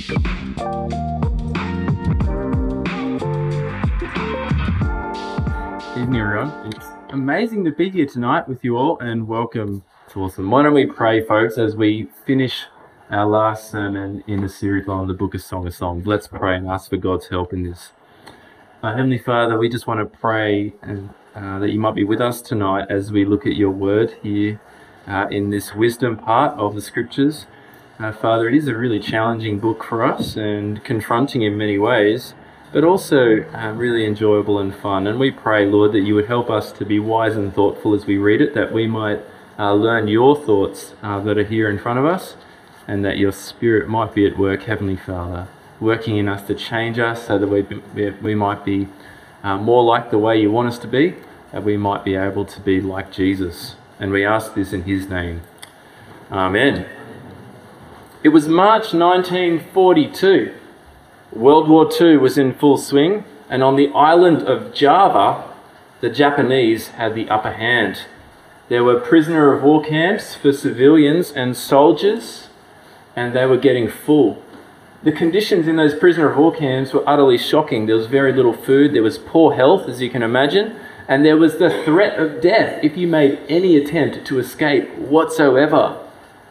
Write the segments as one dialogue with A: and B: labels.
A: Evening, everyone. It's amazing to be here tonight with you all, and welcome to Awesome. Why don't we pray, folks, as we finish our last sermon in the series on the Book of Song of Songs? Let's pray and ask for God's help in this. Uh, Heavenly Father, we just want to pray and, uh, that you might be with us tonight as we look at your word here uh, in this wisdom part of the scriptures. Uh, Father, it is a really challenging book for us and confronting in many ways but also um, really enjoyable and fun. And we pray, Lord, that you would help us to be wise and thoughtful as we read it, that we might uh, learn your thoughts uh, that are here in front of us, and that your Spirit might be at work, Heavenly Father, working in us to change us so that we, we, we might be uh, more like the way you want us to be, that we might be able to be like Jesus. And we ask this in his name. Amen. It was March 1942 World War II was in full swing, and on the island of Java, the Japanese had the upper hand. There were prisoner of war camps for civilians and soldiers, and they were getting full. The conditions in those prisoner of war camps were utterly shocking. There was very little food, there was poor health, as you can imagine, and there was the threat of death if you made any attempt to escape whatsoever.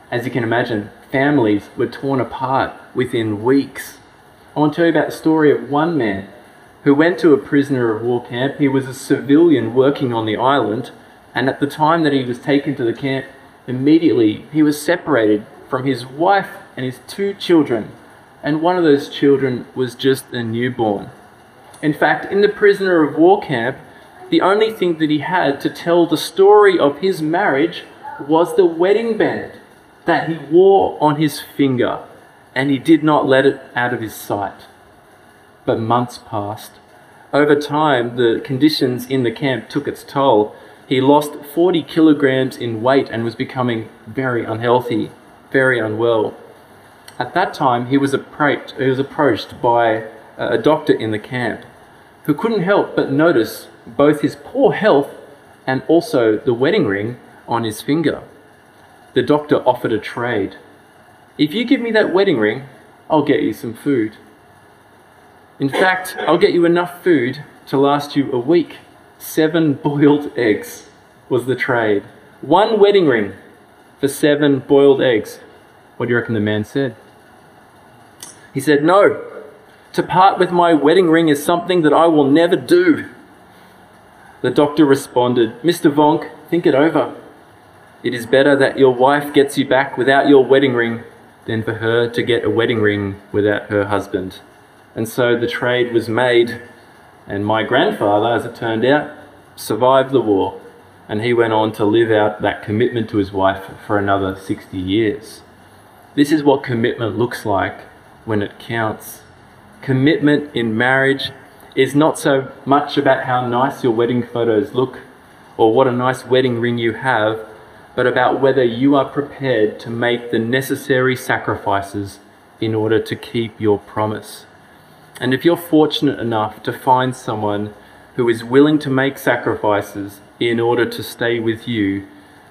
A: As you can imagine, families were torn apart within weeks. I want to tell you about the story of one man who went to a prisoner of war camp. He was a civilian working on the island, and at the time that he was taken to the camp, immediately he was separated from his wife and his two children, and one of those children was just a newborn. In fact, in the prisoner of war camp, the only thing that he had to tell the story of his marriage was the wedding band that he wore on his finger and he did not let it out of his sight. But months passed. Over time, the conditions in the camp took its toll. He lost 40 kilograms in weight and was becoming very unhealthy, very unwell. At that time, he was approached, he was approached by a doctor in the camp who couldn't help but notice both his poor health and also the wedding ring on his finger. The doctor offered a trade. If you give me that wedding ring, I'll get you some food. In fact, I'll get you enough food to last you a week. Seven boiled eggs was the trade. One wedding ring for seven boiled eggs. What do you reckon the man said? He said, No, to part with my wedding ring is something that I will never do. The doctor responded, Mr. Vonk, think it over. It is better that your wife gets you back without your wedding ring than for her to get a wedding ring without her husband. And so the trade was made, and my grandfather, as it turned out, survived the war, and he went on to live out that commitment to his wife for another 60 years. This is what commitment looks like when it counts. Commitment in marriage is not so much about how nice your wedding photos look or what a nice wedding ring you have, but about whether you are prepared to make the necessary sacrifices in order to keep your promise. And if you're fortunate enough to find someone who is willing to make sacrifices in order to stay with you,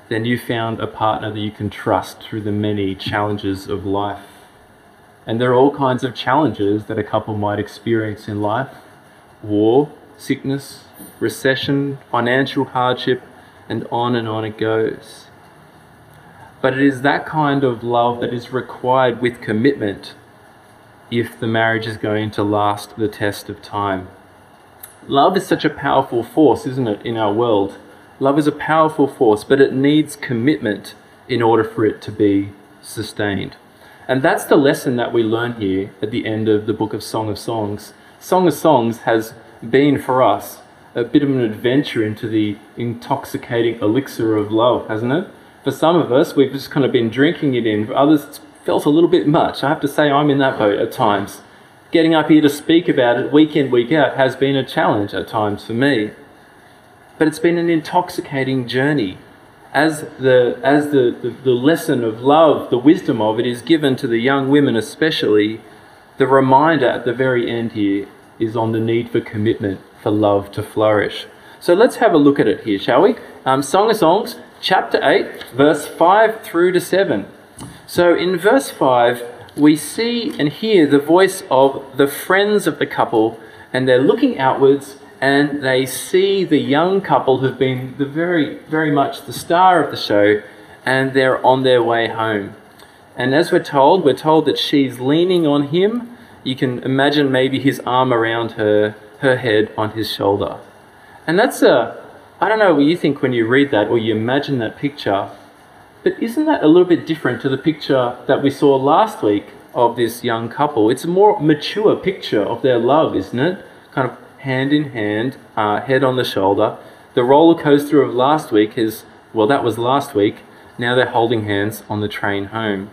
A: then you found a partner that you can trust through the many challenges of life. And there are all kinds of challenges that a couple might experience in life war, sickness, recession, financial hardship, and on and on it goes. But it is that kind of love that is required with commitment if the marriage is going to last the test of time. Love is such a powerful force, isn't it, in our world? Love is a powerful force, but it needs commitment in order for it to be sustained. And that's the lesson that we learn here at the end of the book of Song of Songs. Song of Songs has been for us a bit of an adventure into the intoxicating elixir of love, hasn't it? For some of us, we've just kind of been drinking it in. For others, it's felt a little bit much. I have to say, I'm in that boat at times. Getting up here to speak about it week in, week out has been a challenge at times for me. But it's been an intoxicating journey. As the, as the, the, the lesson of love, the wisdom of it is given to the young women especially, the reminder at the very end here is on the need for commitment for love to flourish. So let's have a look at it here, shall we? Um, Song of Songs, chapter 8, verse 5 through to 7. So in verse 5, we see and hear the voice of the friends of the couple, and they're looking outwards and they see the young couple who've been the very, very much the star of the show, and they're on their way home. And as we're told, we're told that she's leaning on him. You can imagine maybe his arm around her, her head on his shoulder. And that's a, I don't know what you think when you read that or you imagine that picture, but isn't that a little bit different to the picture that we saw last week of this young couple? It's a more mature picture of their love, isn't it? Kind of hand in hand, uh, head on the shoulder. The roller coaster of last week is, well, that was last week. Now they're holding hands on the train home.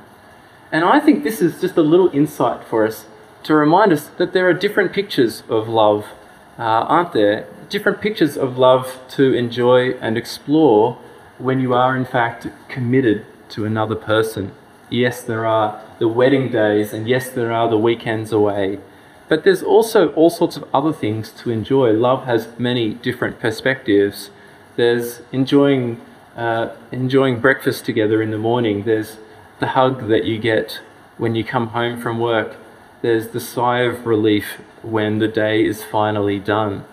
A: And I think this is just a little insight for us to remind us that there are different pictures of love, uh, aren't there? Different pictures of love to enjoy and explore when you are, in fact, committed to another person. Yes, there are the wedding days, and yes, there are the weekends away. But there's also all sorts of other things to enjoy. Love has many different perspectives. There's enjoying, uh, enjoying breakfast together in the morning. There's the hug that you get when you come home from work. There's the sigh of relief when the day is finally done.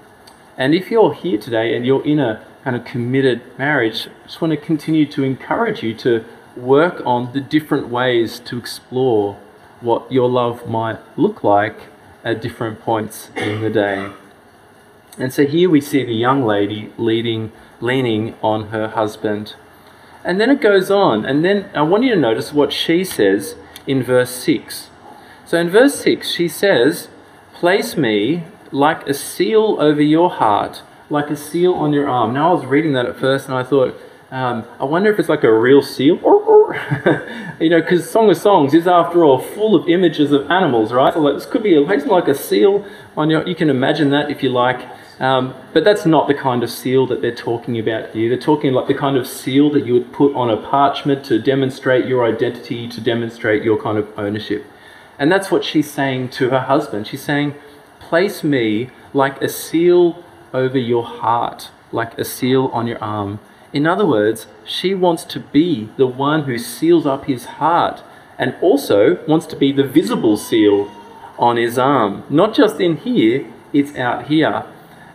A: And if you're here today and you're in a kind of committed marriage, I just want to continue to encourage you to work on the different ways to explore what your love might look like at different points in the day. And so here we see the young lady leading, leaning on her husband. And then it goes on, and then I want you to notice what she says in verse 6. So in verse 6, she says, Place me like a seal over your heart, like a seal on your arm. Now, I was reading that at first, and I thought, um, I wonder if it's like a real seal. you know, because Song of Songs is, after all, full of images of animals, right? So like, this could be a, like a seal on your. You can imagine that if you like. Um, but that's not the kind of seal that they're talking about here. They're talking like the kind of seal that you would put on a parchment to demonstrate your identity, to demonstrate your kind of ownership. And that's what she's saying to her husband. She's saying, Place me like a seal over your heart, like a seal on your arm. In other words, she wants to be the one who seals up his heart and also wants to be the visible seal on his arm. Not just in here, it's out here.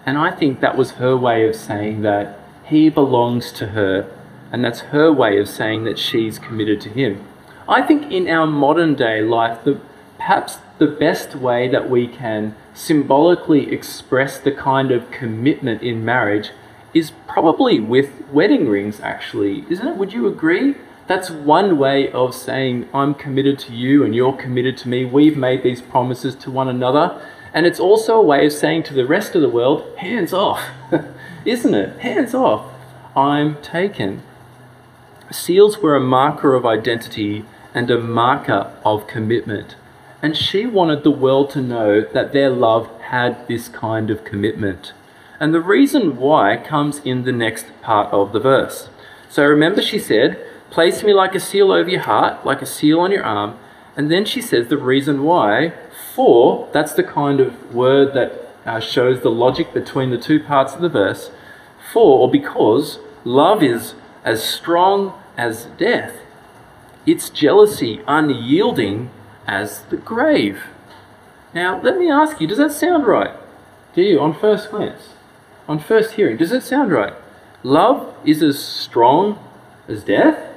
A: And I think that was her way of saying that he belongs to her, and that's her way of saying that she's committed to him. I think in our modern day life, the, perhaps the best way that we can symbolically express the kind of commitment in marriage is probably with wedding rings, actually, isn't it? Would you agree? That's one way of saying, I'm committed to you and you're committed to me. We've made these promises to one another. And it's also a way of saying to the rest of the world, hands off, isn't it? Hands off. I'm taken. Seals were a marker of identity and a marker of commitment. And she wanted the world to know that their love had this kind of commitment. And the reason why comes in the next part of the verse. So remember, she said, Place me like a seal over your heart, like a seal on your arm. And then she says the reason why, for, that's the kind of word that uh, shows the logic between the two parts of the verse, for or because love is as strong as death, its jealousy unyielding as the grave. Now, let me ask you, does that sound right? Do you, on first glance? on first hearing. Does it sound right? Love is as strong as death?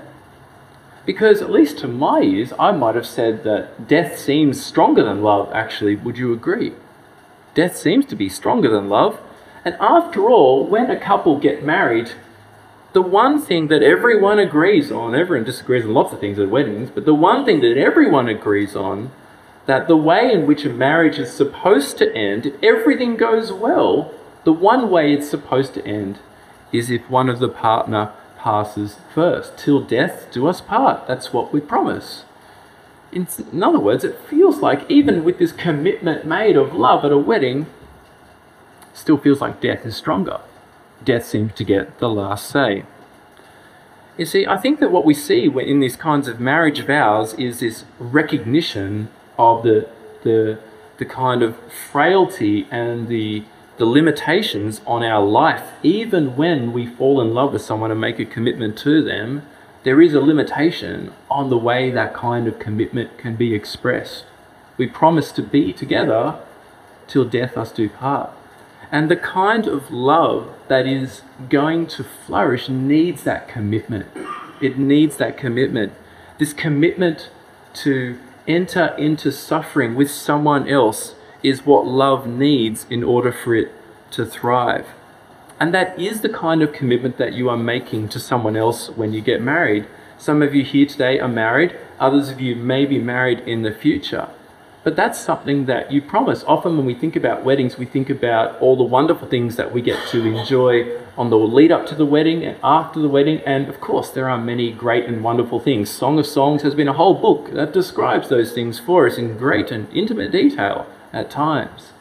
A: Because, at least to my ears, I might have said that death seems stronger than love, actually. Would you agree? Death seems to be stronger than love. And after all, when a couple get married, the one thing that everyone agrees on, everyone disagrees on lots of things at weddings, but the one thing that everyone agrees on, that the way in which a marriage is supposed to end, if everything goes well, the one way it's supposed to end is if one of the partner passes first. Till death do us part. That's what we promise. In, in other words, it feels like even with this commitment made of love at a wedding, still feels like death is stronger. Death seems to get the last say. You see, I think that what we see in these kinds of marriage vows is this recognition of the, the, the kind of frailty and the the limitations on our life, even when we fall in love with someone and make a commitment to them, there is a limitation on the way that kind of commitment can be expressed. We promise to be together till death us do part. And the kind of love that is going to flourish needs that commitment. It needs that commitment. This commitment to enter into suffering with someone else is what love needs in order for it to thrive. And that is the kind of commitment that you are making to someone else when you get married. Some of you here today are married, others of you may be married in the future. But that's something that you promise. Often, when we think about weddings, we think about all the wonderful things that we get to enjoy on the lead up to the wedding and after the wedding. And of course, there are many great and wonderful things. Song of Songs has been a whole book that describes those things for us in great and intimate detail at times.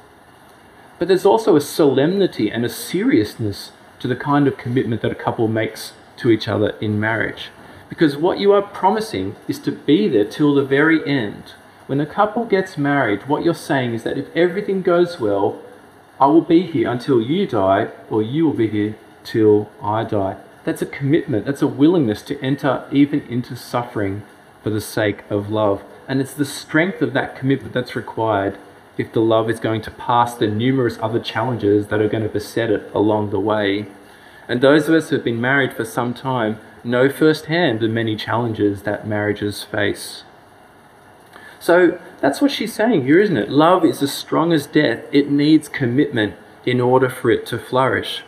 A: But there's also a solemnity and a seriousness to the kind of commitment that a couple makes to each other in marriage. Because what you are promising is to be there till the very end when a couple gets married, what you're saying is that if everything goes well, I will be here until you die, or you will be here till I die. That's a commitment, that's a willingness to enter even into suffering for the sake of love. And it's the strength of that commitment that's required if the love is going to pass the numerous other challenges that are going to beset it along the way. And those of us who have been married for some time know firsthand the many challenges that marriages face. So that's what she's saying here, isn't it? Love is as strong as death. It needs commitment in order for it to flourish.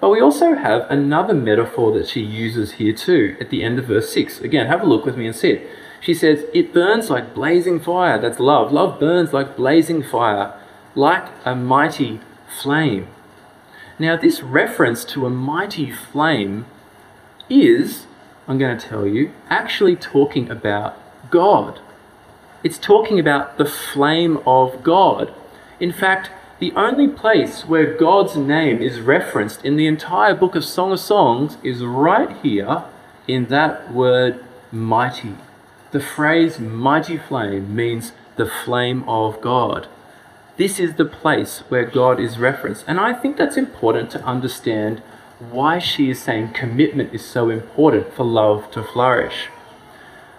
A: But we also have another metaphor that she uses here too at the end of verse 6. Again, have a look with me and see it. She says, It burns like blazing fire. That's love. Love burns like blazing fire, like a mighty flame. Now, this reference to a mighty flame is, I'm going to tell you, actually talking about God. It's talking about the flame of God. In fact, the only place where God's name is referenced in the entire book of Song of Songs is right here in that word mighty. The phrase mighty flame means the flame of God. This is the place where God is referenced. And I think that's important to understand why she is saying commitment is so important for love to flourish.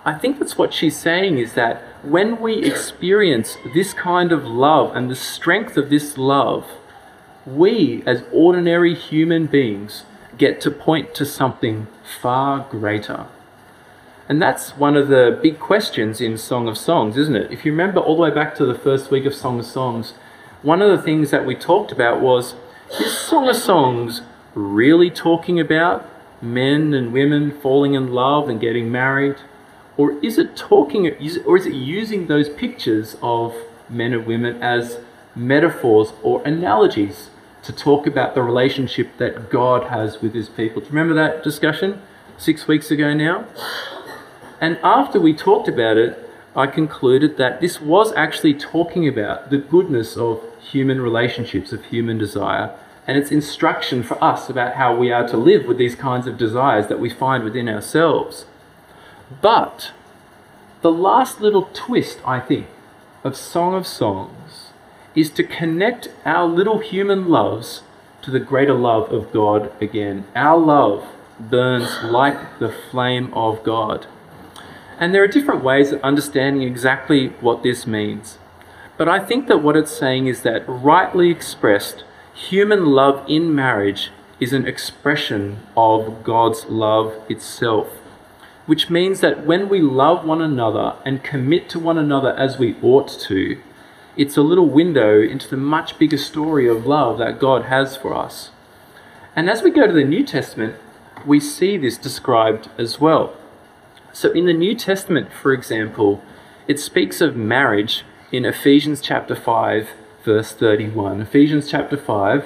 A: I think that's what she's saying is that when we experience this kind of love and the strength of this love, we as ordinary human beings get to point to something far greater. And that's one of the big questions in Song of Songs, isn't it? If you remember all the way back to the first week of Song of Songs, one of the things that we talked about was is Song of Songs really talking about men and women falling in love and getting married? Or is it talking, or is it using those pictures of men and women as metaphors or analogies to talk about the relationship that God has with his people? Do you remember that discussion six weeks ago now? And after we talked about it, I concluded that this was actually talking about the goodness of human relationships, of human desire, and its instruction for us about how we are to live with these kinds of desires that we find within ourselves. But the last little twist, I think, of Song of Songs is to connect our little human loves to the greater love of God again. Our love burns like the flame of God. And there are different ways of understanding exactly what this means. But I think that what it's saying is that, rightly expressed, human love in marriage is an expression of God's love itself which means that when we love one another and commit to one another as we ought to, it's a little window into the much bigger story of love that God has for us. And as we go to the New Testament, we see this described as well. So in the New Testament, for example, it speaks of marriage in Ephesians chapter 5, verse 31. Ephesians chapter 5,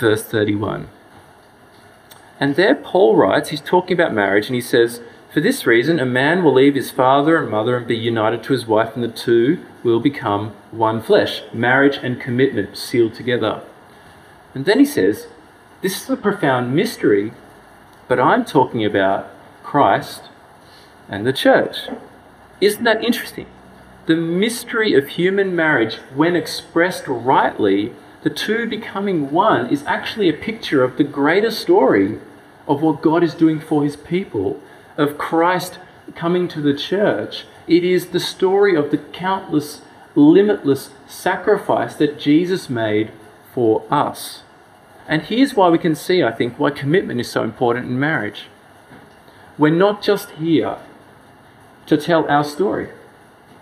A: verse 31. And there Paul writes, he's talking about marriage, and he says, for this reason, a man will leave his father and mother and be united to his wife, and the two will become one flesh. Marriage and commitment sealed together. And then he says, This is a profound mystery, but I'm talking about Christ and the church. Isn't that interesting? The mystery of human marriage, when expressed rightly, the two becoming one, is actually a picture of the greater story of what God is doing for his people of Christ coming to the church. It is the story of the countless, limitless sacrifice that Jesus made for us. And here's why we can see, I think, why commitment is so important in marriage. We're not just here to tell our story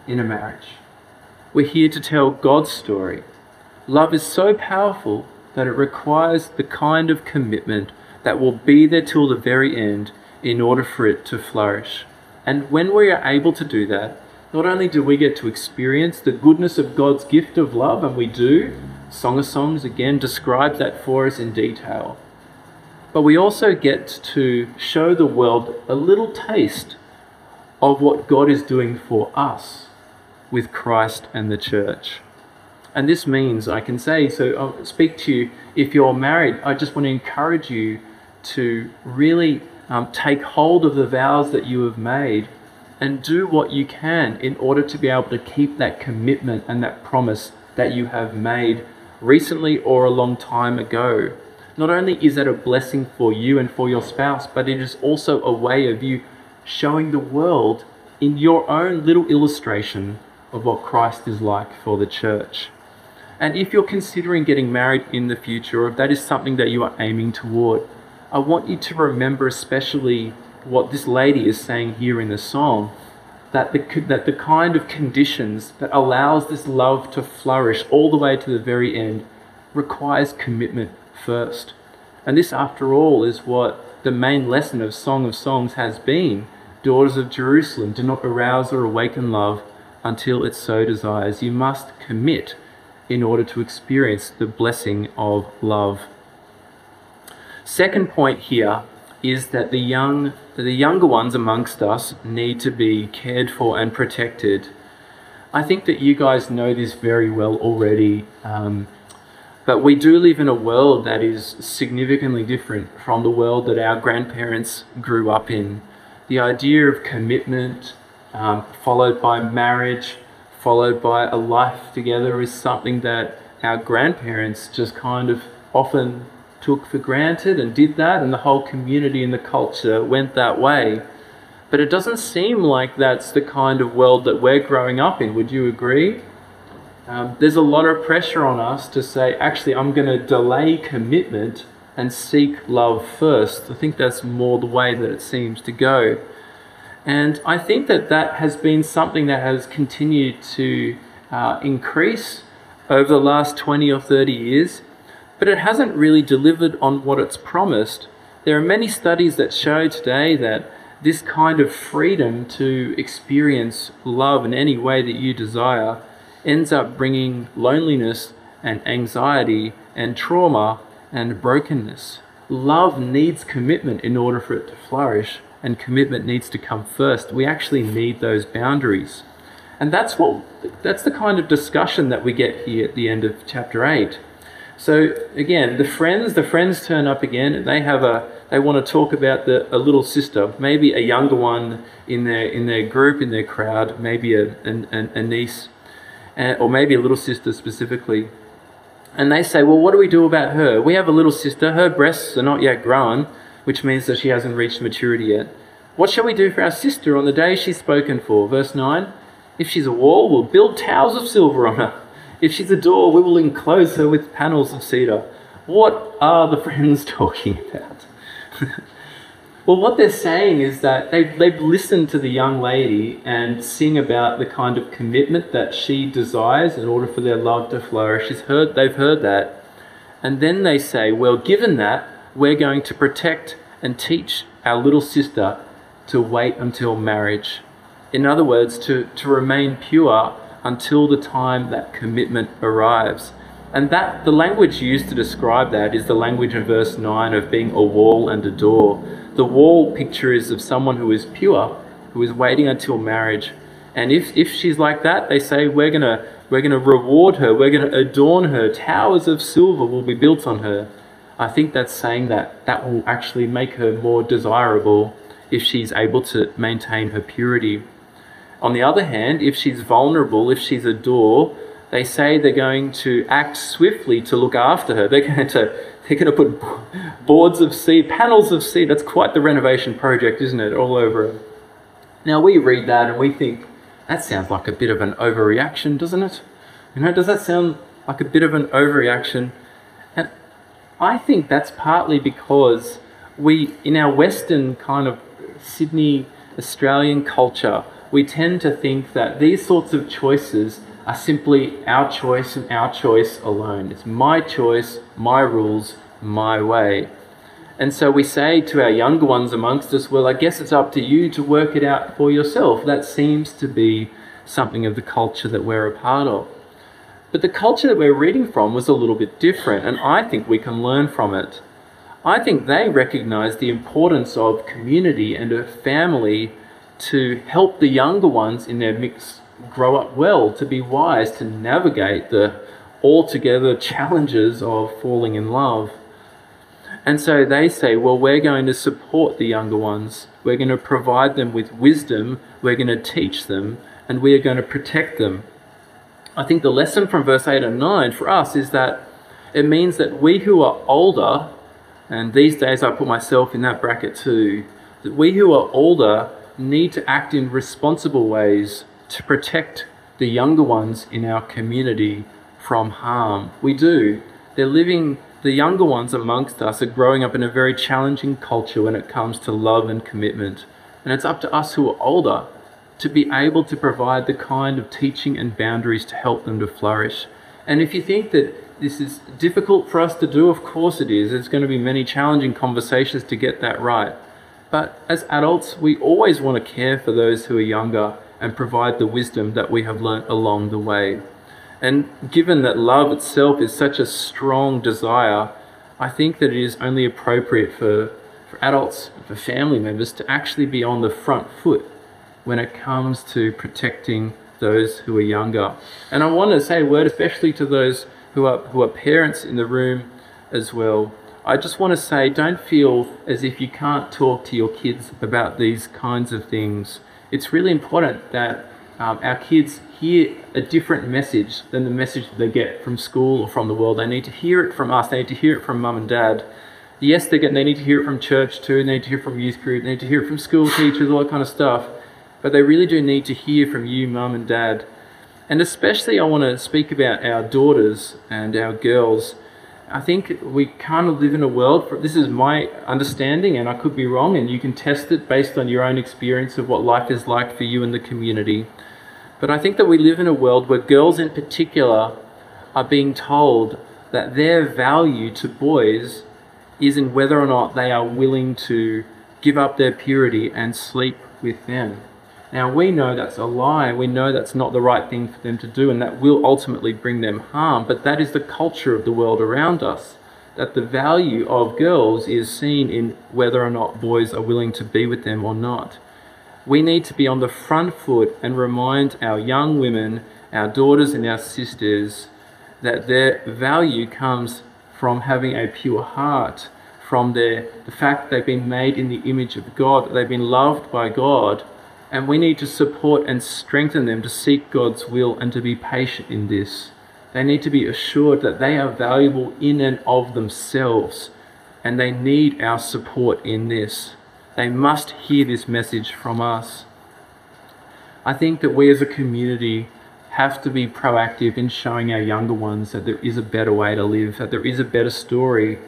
A: in a marriage, we're here to tell God's story. Love is so powerful that it requires the kind of commitment that will be there till the very end in order for it to flourish. And when we are able to do that, not only do we get to experience the goodness of God's gift of love, and we do, Song of Songs again describes that for us in detail, but we also get to show the world a little taste of what God is doing for us with Christ and the church. And this means I can say, so I'll speak to you if you're married, I just want to encourage you to really um, take hold of the vows that you have made and do what you can in order to be able to keep that commitment and that promise that you have made recently or a long time ago. Not only is that a blessing for you and for your spouse, but it is also a way of you showing the world in your own little illustration of what Christ is like for the church. And if you're considering getting married in the future, or if that is something that you are aiming toward, I want you to remember especially what this lady is saying here in the song that the, that the kind of conditions that allows this love to flourish all the way to the very end requires commitment first. And this, after all, is what the main lesson of Song of Songs has been. Daughters of Jerusalem, do not arouse or awaken love until it so desires. You must commit in order to experience the blessing of love. Second point here is that the young the younger ones amongst us need to be cared for and protected. I think that you guys know this very well already, um, but we do live in a world that is significantly different from the world that our grandparents grew up in. The idea of commitment, um, followed by marriage, followed by a life together, is something that our grandparents just kind of often took for granted and did that, and the whole community and the culture went that way. But it doesn't seem like that's the kind of world that we're growing up in. Would you agree? Um, there's a lot of pressure on us to say, actually, I'm going to delay commitment and seek love first. I think that's more the way that it seems to go. And I think that that has been something that has continued to uh, increase over the last 20 or 30 years but it hasn't really delivered on what it's promised. There are many studies that show today that this kind of freedom to experience love in any way that you desire ends up bringing loneliness and anxiety and trauma and brokenness. Love needs commitment in order for it to flourish, and commitment needs to come first. We actually need those boundaries. And that's what that's the kind of discussion that we get here at the end of chapter 8. So again, the friends, the friends turn up again, and they have a they want to talk about the a little sister, maybe a younger one in their in their group, in their crowd, maybe a a, a niece, eh, or maybe a little sister specifically. And they say, well, what do we do about her? We have a little sister. Her breasts are not yet grown, which means that she hasn't reached maturity yet. What shall we do for our sister on the day she's spoken for? Verse 9 If she's a wall, we'll build towers of silver on her. If she's a door, we will enclose her with panels of cedar. What are the friends talking about? well, what they're saying is that they've, they've listened to the young lady and sing about the kind of commitment that she desires in order for their love to flourish. She's heard, they've heard that. And then they say, well, given that, we're going to protect and teach our little sister to wait until marriage. In other words, to, to remain pure until the time that commitment arrives. And that the language used to describe that is the language in verse 9 of being a wall and a door. The wall picture is of someone who is pure, who is waiting until marriage. And if, if she's like that, they say we're gonna we're gonna reward her, we're gonna adorn her, towers of silver will be built on her. I think that's saying that that will actually make her more desirable if she's able to maintain her purity. On the other hand, if she's vulnerable, if she's a door, They say they're going to act swiftly to look after her. They're going to, they're going to put boards of sea, panels of sea. That's quite the renovation project, isn't it? All over. Now we read that and we think, that sounds like a bit of an overreaction, doesn't it? You know, does that sound like a bit of an overreaction? And I think that's partly because we, in our Western kind of Sydney Australian culture, we tend to think that these sorts of choices are simply our choice and our choice alone. It's my choice, my rules, my way. And so we say to our younger ones amongst us, well, I guess it's up to you to work it out for yourself. That seems to be something of the culture that we're a part of. But the culture that we're reading from was a little bit different, and I think we can learn from it. I think they recognize the importance of community and of family to help the younger ones in their mix grow up well, to be wise, to navigate the altogether challenges of falling in love. And so they say, well, we're going to support the younger ones. We're going to provide them with wisdom. We're going to teach them and we are going to protect them. I think the lesson from verse 8 and 9 for us is that it means that we who are older, and these days I put myself in that bracket too, that we who are older need to act in responsible ways to protect the younger ones in our community from harm. We do. They're living, the younger ones amongst us are growing up in a very challenging culture when it comes to love and commitment. And it's up to us who are older to be able to provide the kind of teaching and boundaries to help them to flourish. And if you think that this is difficult for us to do, of course it is. There's going to be many challenging conversations to get that right. But as adults, we always want to care for those who are younger and provide the wisdom that we have learnt along the way. And given that love itself is such a strong desire, I think that it is only appropriate for, for adults, for family members, to actually be on the front foot when it comes to protecting those who are younger. And I want to say a word especially to those who are, who are parents in the room as well. I just want to say don't feel as if you can't talk to your kids about these kinds of things. It's really important that um, our kids hear a different message than the message they get from school or from the world. They need to hear it from us, they need to hear it from mum and dad. Yes, they, get, they need to hear it from church too, they need to hear it from youth group, they need to hear it from school teachers, all that kind of stuff. But they really do need to hear from you, mum and dad. And especially, I want to speak about our daughters and our girls. I think we kind of live in a world, for, this is my understanding, and I could be wrong, and you can test it based on your own experience of what life is like for you in the community. But I think that we live in a world where girls in particular are being told that their value to boys is in whether or not they are willing to give up their purity and sleep with them. Now, we know that's a lie. We know that's not the right thing for them to do, and that will ultimately bring them harm. But that is the culture of the world around us. That the value of girls is seen in whether or not boys are willing to be with them or not. We need to be on the front foot and remind our young women, our daughters, and our sisters that their value comes from having a pure heart, from their, the fact that they've been made in the image of God, that they've been loved by God and we need to support and strengthen them to seek God's will and to be patient in this. They need to be assured that they are valuable in and of themselves, and they need our support in this. They must hear this message from us. I think that we as a community have to be proactive in showing our younger ones that there is a better way to live, that there is a better story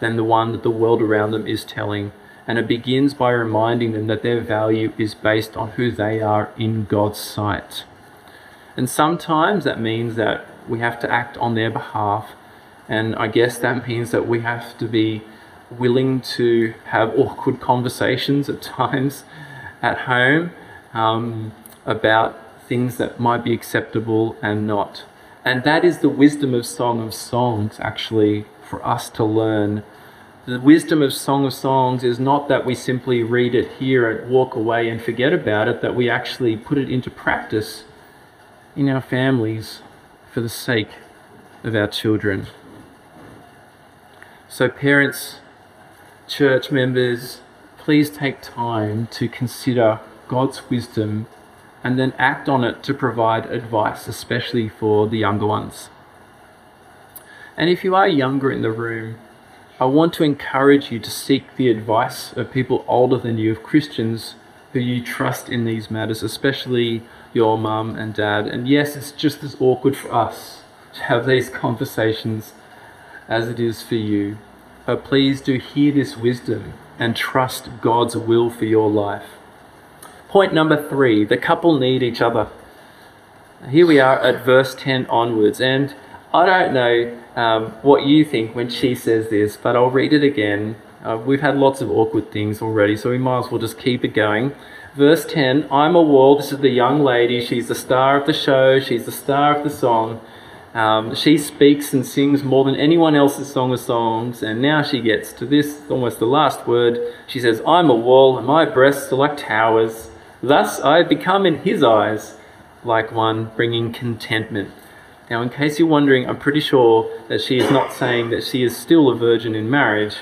A: than the one that the world around them is telling and it begins by reminding them that their value is based on who they are in God's sight. And sometimes that means that we have to act on their behalf, and I guess that means that we have to be willing to have awkward conversations at times at home um, about things that might be acceptable and not. And that is the wisdom of Song of Songs, actually, for us to learn the wisdom of Song of Songs is not that we simply read it here and walk away and forget about it, that we actually put it into practice in our families for the sake of our children. So, parents, church members, please take time to consider God's wisdom and then act on it to provide advice, especially for the younger ones. And if you are younger in the room, I want to encourage you to seek the advice of people older than you, of Christians who you trust in these matters, especially your mum and dad. And yes, it's just as awkward for us to have these conversations as it is for you. But please do hear this wisdom and trust God's will for your life. Point number three the couple need each other. Here we are at verse 10 onwards, and I don't know um, what you think when she says this, but I'll read it again. Uh, we've had lots of awkward things already, so we might as well just keep it going. Verse 10 I'm a wall. This is the young lady. She's the star of the show, she's the star of the song. Um, she speaks and sings more than anyone else's song of songs, and now she gets to this, almost the last word. She says, I'm a wall, and my breasts are like towers. Thus I become in his eyes like one bringing contentment. Now, in case you're wondering, I'm pretty sure that she is not saying that she is still a virgin in marriage.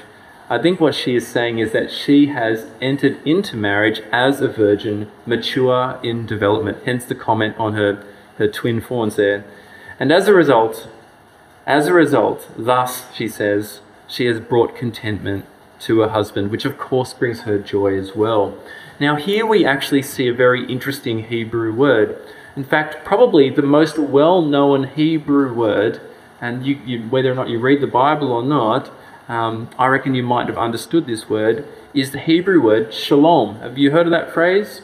A: I think what she is saying is that she has entered into marriage as a virgin, mature in development, hence the comment on her, her twin fawns there. And as a result, as a result, thus, she says, she has brought contentment to her husband, which of course brings her joy as well. Now, here we actually see a very interesting Hebrew word. In fact, probably the most well known Hebrew word, and you, you, whether or not you read the Bible or not, um, I reckon you might have understood this word, is the Hebrew word shalom. Have you heard of that phrase?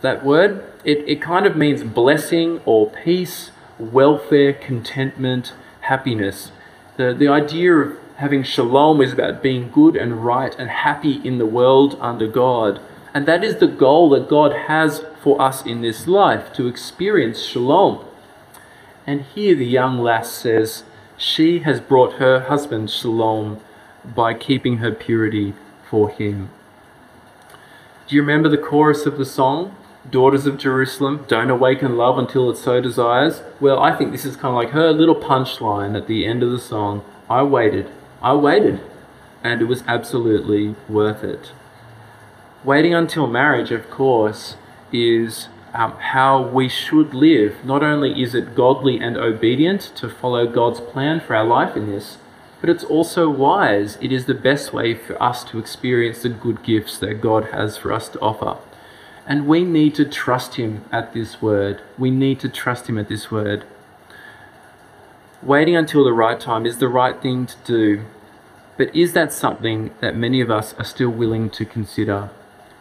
A: That word? It, it kind of means blessing or peace welfare, contentment, happiness. The, the idea of having shalom is about being good and right and happy in the world under God. And that is the goal that God has for us in this life to experience shalom. And here the young lass says she has brought her husband shalom by keeping her purity for him. Do you remember the chorus of the song? daughters of Jerusalem, don't awaken love until it so desires. Well, I think this is kind of like her little punchline at the end of the song. I waited, I waited, and it was absolutely worth it. Waiting until marriage, of course, is um, how we should live. Not only is it godly and obedient to follow God's plan for our life in this, but it's also wise. It is the best way for us to experience the good gifts that God has for us to offer. And we need to trust Him at this word. We need to trust Him at this word. Waiting until the right time is the right thing to do, but is that something that many of us are still willing to consider?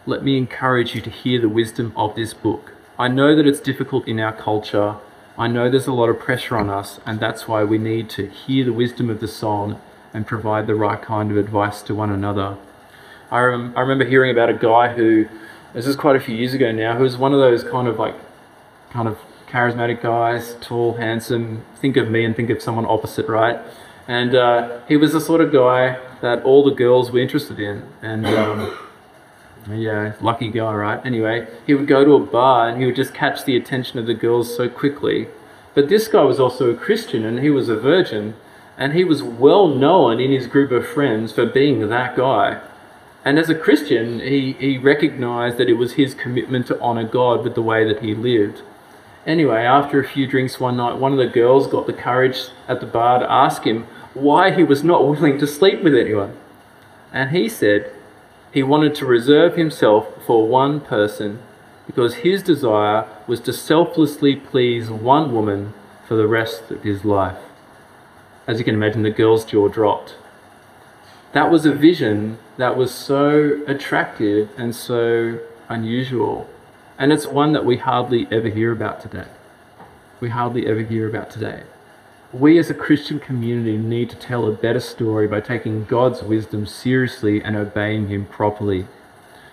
A: Let me encourage you to hear the wisdom of this book. I know that it's difficult in our culture. I know there's a lot of pressure on us, and that's why we need to hear the wisdom of the song and provide the right kind of advice to one another. I, rem- I remember hearing about a guy who this is quite a few years ago now, who was one of those kind of like, kind of charismatic guys, tall, handsome. Think of me and think of someone opposite, right? And uh, he was the sort of guy that all the girls were interested in. And um, yeah, lucky guy, right? Anyway, he would go to a bar and he would just catch the attention of the girls so quickly. But this guy was also a Christian and he was a virgin. And he was well known in his group of friends for being that guy. And as a Christian, he, he recognized that it was his commitment to honor God with the way that he lived. Anyway, after a few drinks one night, one of the girls got the courage at the bar to ask him why he was not willing to sleep with anyone. And he said he wanted to reserve himself for one person because his desire was to selflessly please one woman for the rest of his life. As you can imagine, the girl's jaw dropped that was a vision that was so attractive and so unusual. And it's one that we hardly ever hear about today. We hardly ever hear about today. We as a Christian community need to tell a better story by taking God's wisdom seriously and obeying Him properly.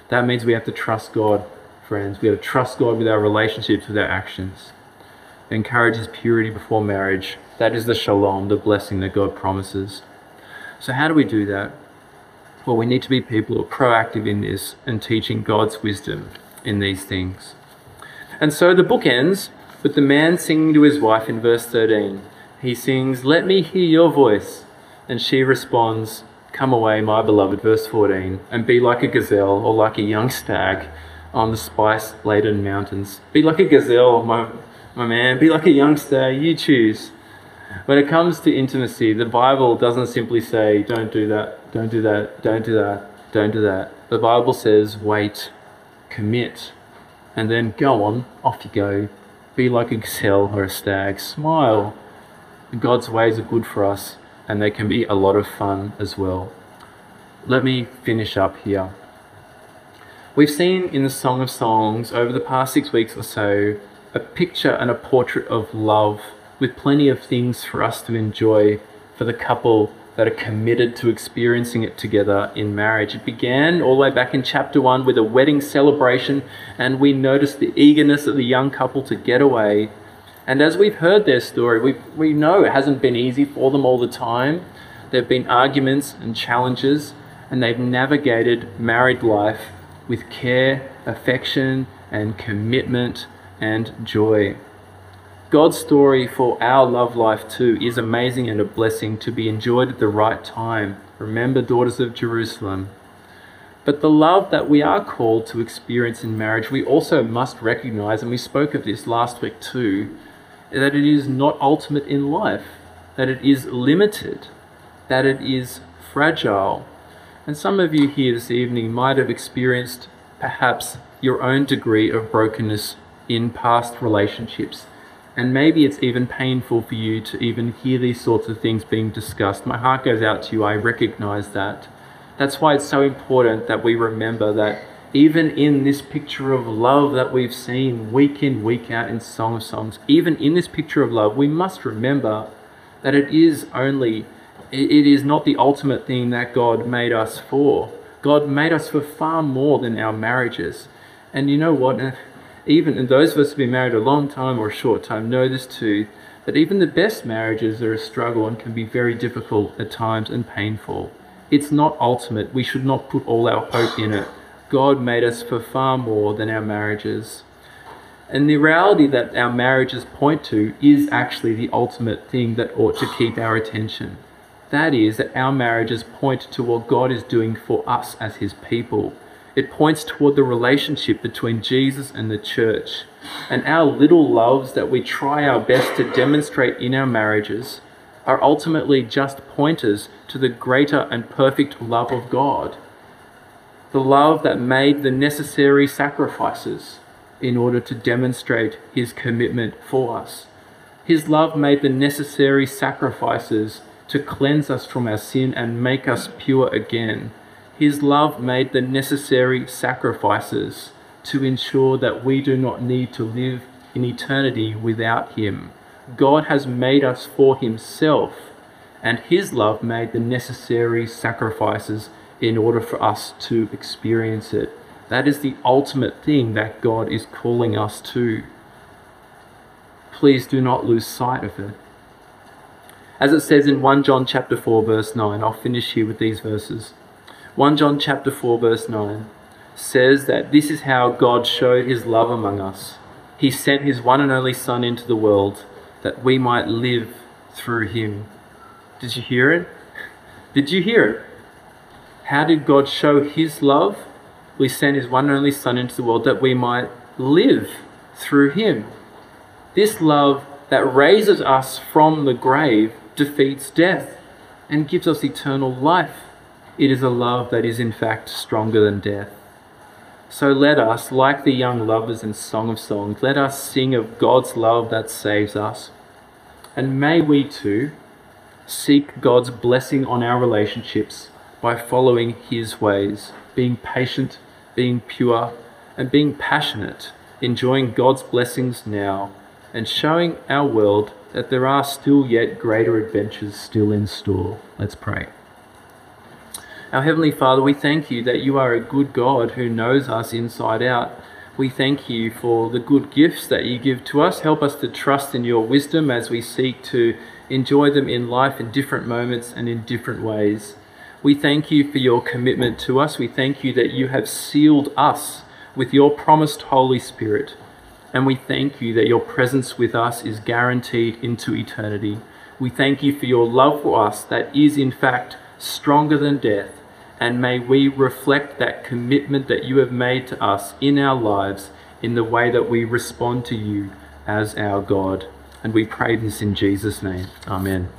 A: That means we have to trust God, friends. We have to trust God with our relationships, with our actions. Encourage His purity before marriage. That is the shalom, the blessing that God promises. So, how do we do that? Well, we need to be people who are proactive in this and teaching God's wisdom in these things. And so the book ends with the man singing to his wife in verse 13. He sings, Let me hear your voice. And she responds, Come away, my beloved, verse 14, and be like a gazelle or like a young stag, on the spice laden mountains. Be like a gazelle, my, my man. Be like a youngster. You choose. When it comes to intimacy, the Bible doesn't simply say, don't do that, don't do that, don't do that, don't do that. The Bible says, wait, commit, and then go on, off you go. Be like a gazelle or a stag. Smile. God's ways are good for us, and they can be a lot of fun as well. Let me finish up here. We've seen in the Song of Songs over the past six weeks or so a picture and a portrait of love with plenty of things for us to enjoy for the couple that are committed to experiencing it together in marriage. It began all the way back in chapter 1 with a wedding celebration, and we noticed the eagerness of the young couple to get away. And as we've heard their story, we, we know it hasn't been easy for them all the time. There have been arguments and challenges, and they've navigated married life with care, affection, and commitment and joy. God's story for our love life too is amazing and a blessing to be enjoyed at the right time. Remember, daughters of Jerusalem. But the love that we are called to experience in marriage, we also must recognize, and we spoke of this last week too, that it is not ultimate in life, that it is limited, that it is fragile. And some of you here this evening might have experienced perhaps your own degree of brokenness in past relationships and maybe it's even painful for you to even hear these sorts of things being discussed. My heart goes out to you. I recognize that. That's why it's so important that we remember that even in this picture of love that we've seen week in, week out in Song of Songs, even in this picture of love, we must remember that it is only, it is not the ultimate thing that God made us for. God made us for far more than our marriages. And you know what? even and those of us who've been married a long time or a short time know this too, that even the best marriages are a struggle and can be very difficult at times and painful. It's not ultimate. We should not put all our hope in it. God made us for far more than our marriages. And the reality that our marriages point to is actually the ultimate thing that ought to keep our attention. That is, that our marriages point to what God is doing for us as His people. It points toward the relationship between Jesus and the church. And our little loves that we try our best to demonstrate in our marriages are ultimately just pointers to the greater and perfect love of God. The love that made the necessary sacrifices in order to demonstrate his commitment for us. His love made the necessary sacrifices to cleanse us from our sin and make us pure again. His love made the necessary sacrifices to ensure that we do not need to live in eternity without Him. God has made us for Himself, and His love made the necessary sacrifices in order for us to experience it. That is the ultimate thing that God is calling us to. Please do not lose sight of it. As it says in 1 John chapter 4 verse 9, I'll finish here with these verses. 1 John chapter 4 verse 9 says that this is how God showed his love among us. He sent his one and only son into the world that we might live through him. Did you hear it? Did you hear it? How did God show his love? We sent his one and only son into the world that we might live through him. This love that raises us from the grave defeats death and gives us eternal life. It is a love that is in fact stronger than death. So let us, like the young lovers in Song of Songs, let us sing of God's love that saves us. And may we too seek God's blessing on our relationships by following His ways, being patient, being pure, and being passionate, enjoying God's blessings now, and showing our world that there are still yet greater adventures still in store. Let's pray. Our Heavenly Father, we thank you that you are a good God who knows us inside out. We thank you for the good gifts that you give to us. Help us to trust in your wisdom as we seek to enjoy them in life in different moments and in different ways. We thank you for your commitment to us. We thank you that you have sealed us with your promised Holy Spirit. And we thank you that your presence with us is guaranteed into eternity. We thank you for your love for us that is, in fact, stronger than death And may we reflect that commitment that you have made to us in our lives in the way that we respond to you as our God. And we pray this in Jesus' name. Amen.